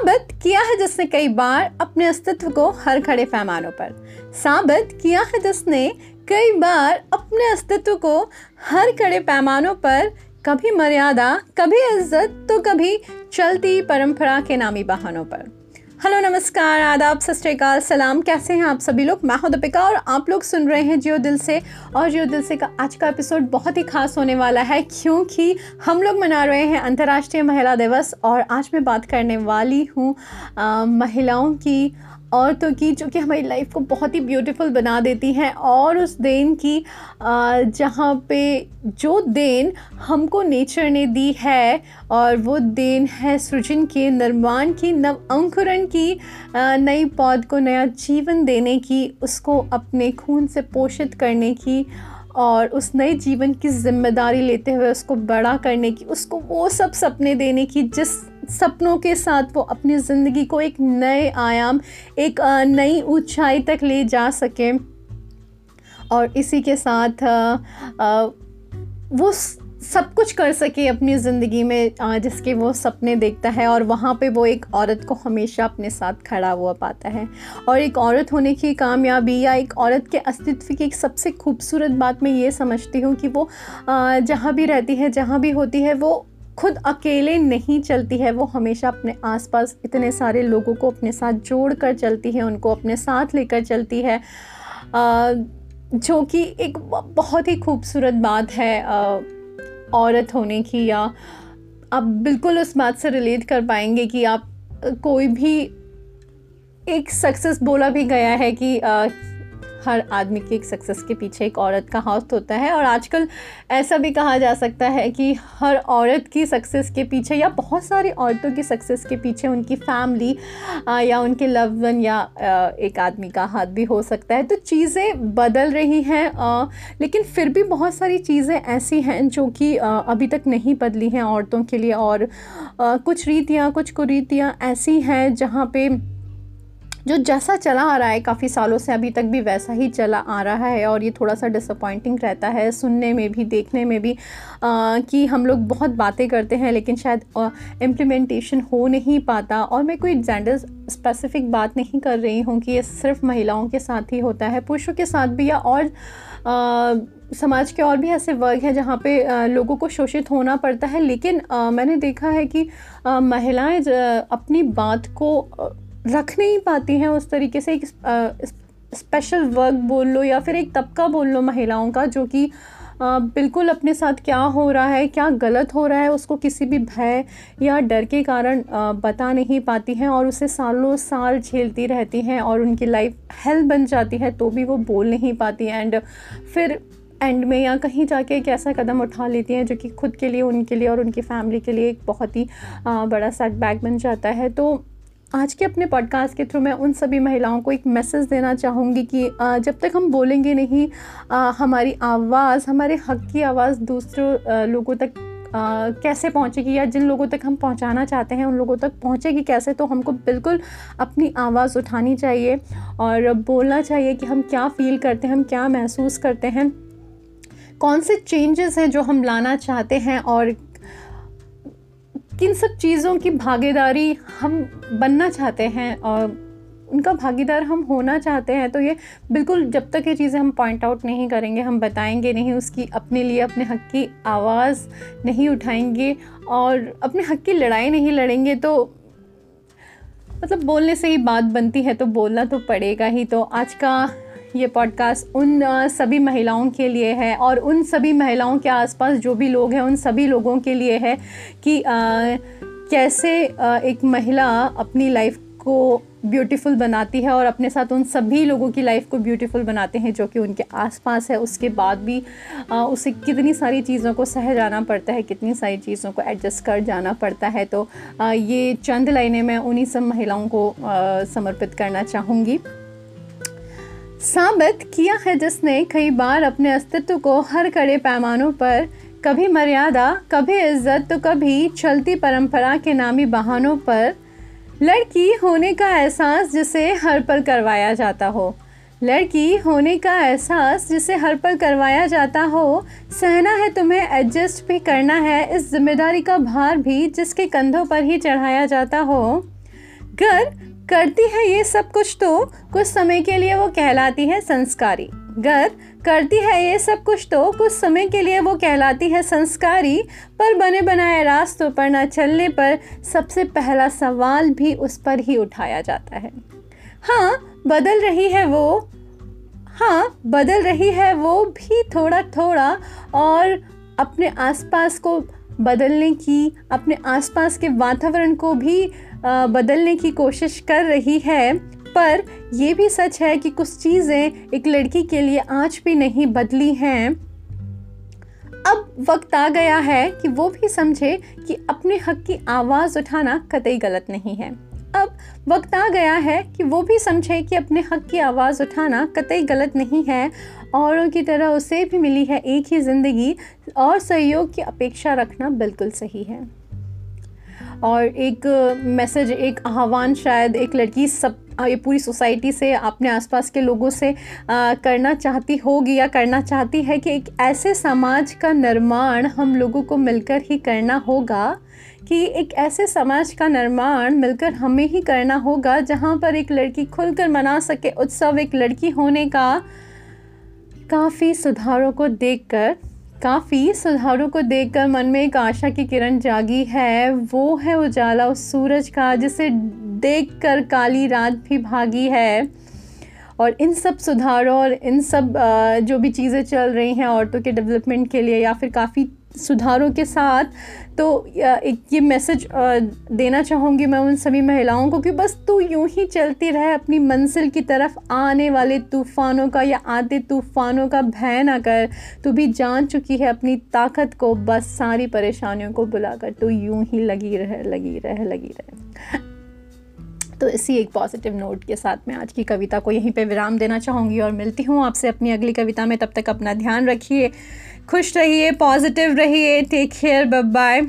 साबित किया है जिसने कई बार अपने अस्तित्व को हर खड़े पैमानों पर। साबित किया है जिसने कई बार अपने अस्तित्व को हर खड़े पैमानों पर। कभी मर्यादा, कभी इज़्ज़त तो कभी चलती परंपरा के नामी बहानों पर। हेलो, नमस्कार, आदाब, सत सलाम। कैसे हैं आप सभी लोग? मैं हूँ दीपिका और आप लोग सुन रहे हैं जियो दिल से। और जियो दिल से का आज का एपिसोड बहुत ही खास होने वाला है, क्योंकि हम लोग मना रहे हैं अंतर्राष्ट्रीय महिला दिवस। और आज मैं बात करने वाली हूँ महिलाओं की। औरतों की जो कि हमारी लाइफ को बहुत ही ब्यूटीफुल बना देती हैं। और उस देन की जहाँ पे जो देन हमको नेचर ने दी है, और वो देन है सृजन के, निर्माण की, नव अंकुरण की नई पौध को नया जीवन देने की, उसको अपने खून से पोषित करने की, और उस नए जीवन की ज़िम्मेदारी लेते हुए उसको बड़ा करने की, उसको वो सब सपने देने की, जिस सपनों के साथ वो अपनी ज़िंदगी को एक नए आयाम, एक नई ऊंचाई तक ले जा सके। और इसी के साथ वो सब कुछ कर सके अपनी ज़िंदगी में जिसके वो सपने देखता है और वहाँ पे वो एक औरत को हमेशा अपने साथ खड़ा हुआ पाता है। और एक औरत होने की कामयाबी या एक औरत के अस्तित्व की एक सबसे खूबसूरत बात मैं ये समझती हूँ कि वो जहाँ भी रहती है, जहाँ भी होती है, वो खुद अकेले नहीं चलती है, वो हमेशा अपने आसपास इतने सारे लोगों को अपने साथ जोड़ कर चलती है, उनको अपने साथ लेकर चलती है। जो कि एक बहुत ही खूबसूरत बात है औरत होने की या आप बिल्कुल उस बात से रिलेट कर पाएँगे कि आप कोई भी एक सक्सेस बोला भी गया है कि हर आदमी की एक सक्सेस के पीछे एक औरत का हाथ होता है और आजकल ऐसा भी कहा जा सकता है कि हर औरत की सक्सेस के पीछे या बहुत सारी औरतों की सक्सेस के पीछे उनकी फैमिली या उनके लव वन या एक आदमी का हाथ भी हो सकता है। तो चीज़ें बदल रही हैं लेकिन फिर भी बहुत सारी चीज़ें ऐसी हैं जो कि अभी तक नहीं बदली हैं औरतों के लिए। और कुछ रीतियाँ, कुछ कुरीतियाँ ऐसी हैं जहाँ पे जो जैसा चला आ रहा है काफ़ी सालों से अभी तक भी वैसा ही चला आ रहा है और ये थोड़ा सा डिसअपॉइंटिंग रहता है सुनने में भी देखने में भी आ, कि हम लोग बहुत बातें करते हैं लेकिन शायद इम्प्लीमेंटेशन हो नहीं पाता और मैं कोई जेंडर स्पेसिफिक बात नहीं कर रही हूँ कि ये सिर्फ़ महिलाओं के साथ ही होता है पुरुषों के साथ भी या और आ, समाज के और भी ऐसे वर्ग हैं जहाँ पे लोगों को शोषित होना पड़ता है। लेकिन आ, मैंने देखा है कि महिलाएँ अपनी बात को रख नहीं पाती हैं उस तरीके से एक स्पेशल वर्क बोल लो या फिर एक तबका बोल लो महिलाओं का, जो कि बिल्कुल अपने साथ क्या हो रहा है, क्या गलत हो रहा है, उसको किसी भी भय या डर के कारण बता नहीं पाती हैं और उसे सालों साल झेलती रहती हैं और उनकी लाइफ हेल्प बन जाती है तो भी वो बोल नहीं पाती एंड फिर एंड में या कहीं जाके एक ऐसा कदम उठा लेती हैं, जो कि खुद के लिए, उनके लिए और उनकी फैमिली के लिए एक बहुत ही बड़ा सेटबैक बन जाता है। तो आज के अपने पॉडकास्ट के थ्रू मैं उन सभी महिलाओं को एक मैसेज देना चाहूँगी कि जब तक हम बोलेंगे नहीं हमारी आवाज़, हमारे हक की आवाज़ दूसरों लोगों तक कैसे पहुँचेगी या जिन लोगों तक हम पहुँचाना चाहते हैं, उन लोगों तक पहुँचेगी कैसे तो हमको बिल्कुल अपनी आवाज़ उठानी चाहिए और बोलना चाहिए कि हम क्या फ़ील करते हैं, हम क्या महसूस करते हैं। कौन से चेंजेस हैं जो हम लाना चाहते हैं और किन सब चीज़ों की भागीदारी हम बनना चाहते हैं और उनका भागीदार हम होना चाहते हैं तो ये बिल्कुल जब तक ये चीज़ें हम पॉइंट आउट नहीं करेंगे, हम बताएँगे नहीं, उसकी अपने लिए, अपने हक की आवाज़ नहीं उठाएँगे और अपने हक की लड़ाई नहीं लड़ेंगे तो मतलब बोलने से ही बात बनती है तो बोलना तो पड़ेगा ही। तो आज का ये पॉडकास्ट उन सभी महिलाओं के लिए है और उन सभी महिलाओं के आसपास जो भी लोग हैं उन सभी लोगों के लिए है कि कैसे एक महिला अपनी लाइफ को ब्यूटीफुल बनाती है और अपने साथ उन सभी लोगों की लाइफ को ब्यूटीफुल बनाते हैं जो कि उनके आसपास है। उसके बाद भी आ, उसे कितनी सारी चीज़ों को सह जाना पड़ता है कितनी सारी चीज़ों को एडजस्ट कर जाना पड़ता है। तो आ, ये चंद लाइनें मैं उन्हीं सब महिलाओं को आ, समर्पित करना चाहूँगी। साबित किया है जिसने कई बार अपने अस्तित्व को हर कड़े पैमानों पर कभी मर्यादा, कभी इज़्ज़त तो कभी चलती परंपरा के नामी बहानों पर लड़की होने का एहसास जिसे हर पल करवाया जाता हो। लड़की होने का एहसास जिसे हर पल करवाया जाता हो, सहना है तुम्हें, एडजस्ट भी करना है, इस ज़िम्मेदारी का भार भी जिसके कंधों पर ही चढ़ाया जाता हो। गर करती है ये सब कुछ तो कुछ समय के लिए वो कहलाती है संस्कारी। गर, करती है ये सब कुछ तो कुछ समय के लिए वो कहलाती है संस्कारी, पर बने बनाए रास्तों पर न चलने पर सबसे पहला सवाल भी उस पर ही उठाया जाता है। हाँ बदल रही है वो हाँ बदल रही है वो भी थोड़ा थोड़ा और अपने आसपास को बदलने की, अपने आसपास के वातावरण को भी बदलने की कोशिश कर रही है, पर यह भी सच है कि कुछ चीज़ें एक लड़की के लिए आज भी नहीं बदली हैं। अब वक्त आ गया है कि वो भी समझे कि अपने हक की आवाज़ उठाना कतई गलत नहीं है। अब वक्त आ गया है कि वो भी समझे कि अपने हक की आवाज़ उठाना कतई गलत नहीं है, औरों की तरह उसे भी मिली है एक ही ज़िंदगी, और सहयोग की अपेक्षा रखना बिल्कुल सही है। और एक मैसेज एक आह्वान शायद एक लड़की सब ये पूरी सोसाइटी से अपने आसपास के लोगों से आ, करना चाहती होगी या करना चाहती है कि एक ऐसे समाज का निर्माण हम लोगों को मिलकर ही करना होगा कि एक ऐसे समाज का निर्माण मिलकर हमें ही करना होगा जहाँ पर एक लड़की खुलकर मना सके। उत्सव एक लड़की होने का काफ़ी सुधारों को देखकर काफ़ी सुधारों को देखकर मन में एक आशा की किरण जागी है। वो है उजाला उस सूरज का, जिसे देखकर काली रात भी भागी है। और इन सब सुधारों और इन सब जो भी चीज़ें चल रही हैं औरतों के डेवलपमेंट के लिए या फिर काफ़ी सुधारों के साथ तो एक ये मैसेज देना चाहूँगी मैं उन सभी महिलाओं को कि बस तू यूँ ही चलती रहे, अपनी मंजिल की तरफ़ आने वाले तूफ़ानों का या आते तूफ़ानों का भय ना कर। तू भी जान चुकी है अपनी ताकत को, बस सारी परेशानियों को बुलाकर तू यूँ ही लगी रहे लगी रहे लगी रहे। तो इसी एक पॉजिटिव नोट के साथ मैं आज की कविता को यहीं पे विराम देना चाहूँगी और मिलती हूँ आपसे अपनी अगली कविता में। तब तक अपना ध्यान रखिए, खुश रहिए पॉजिटिव रहिए टेक केयर बाय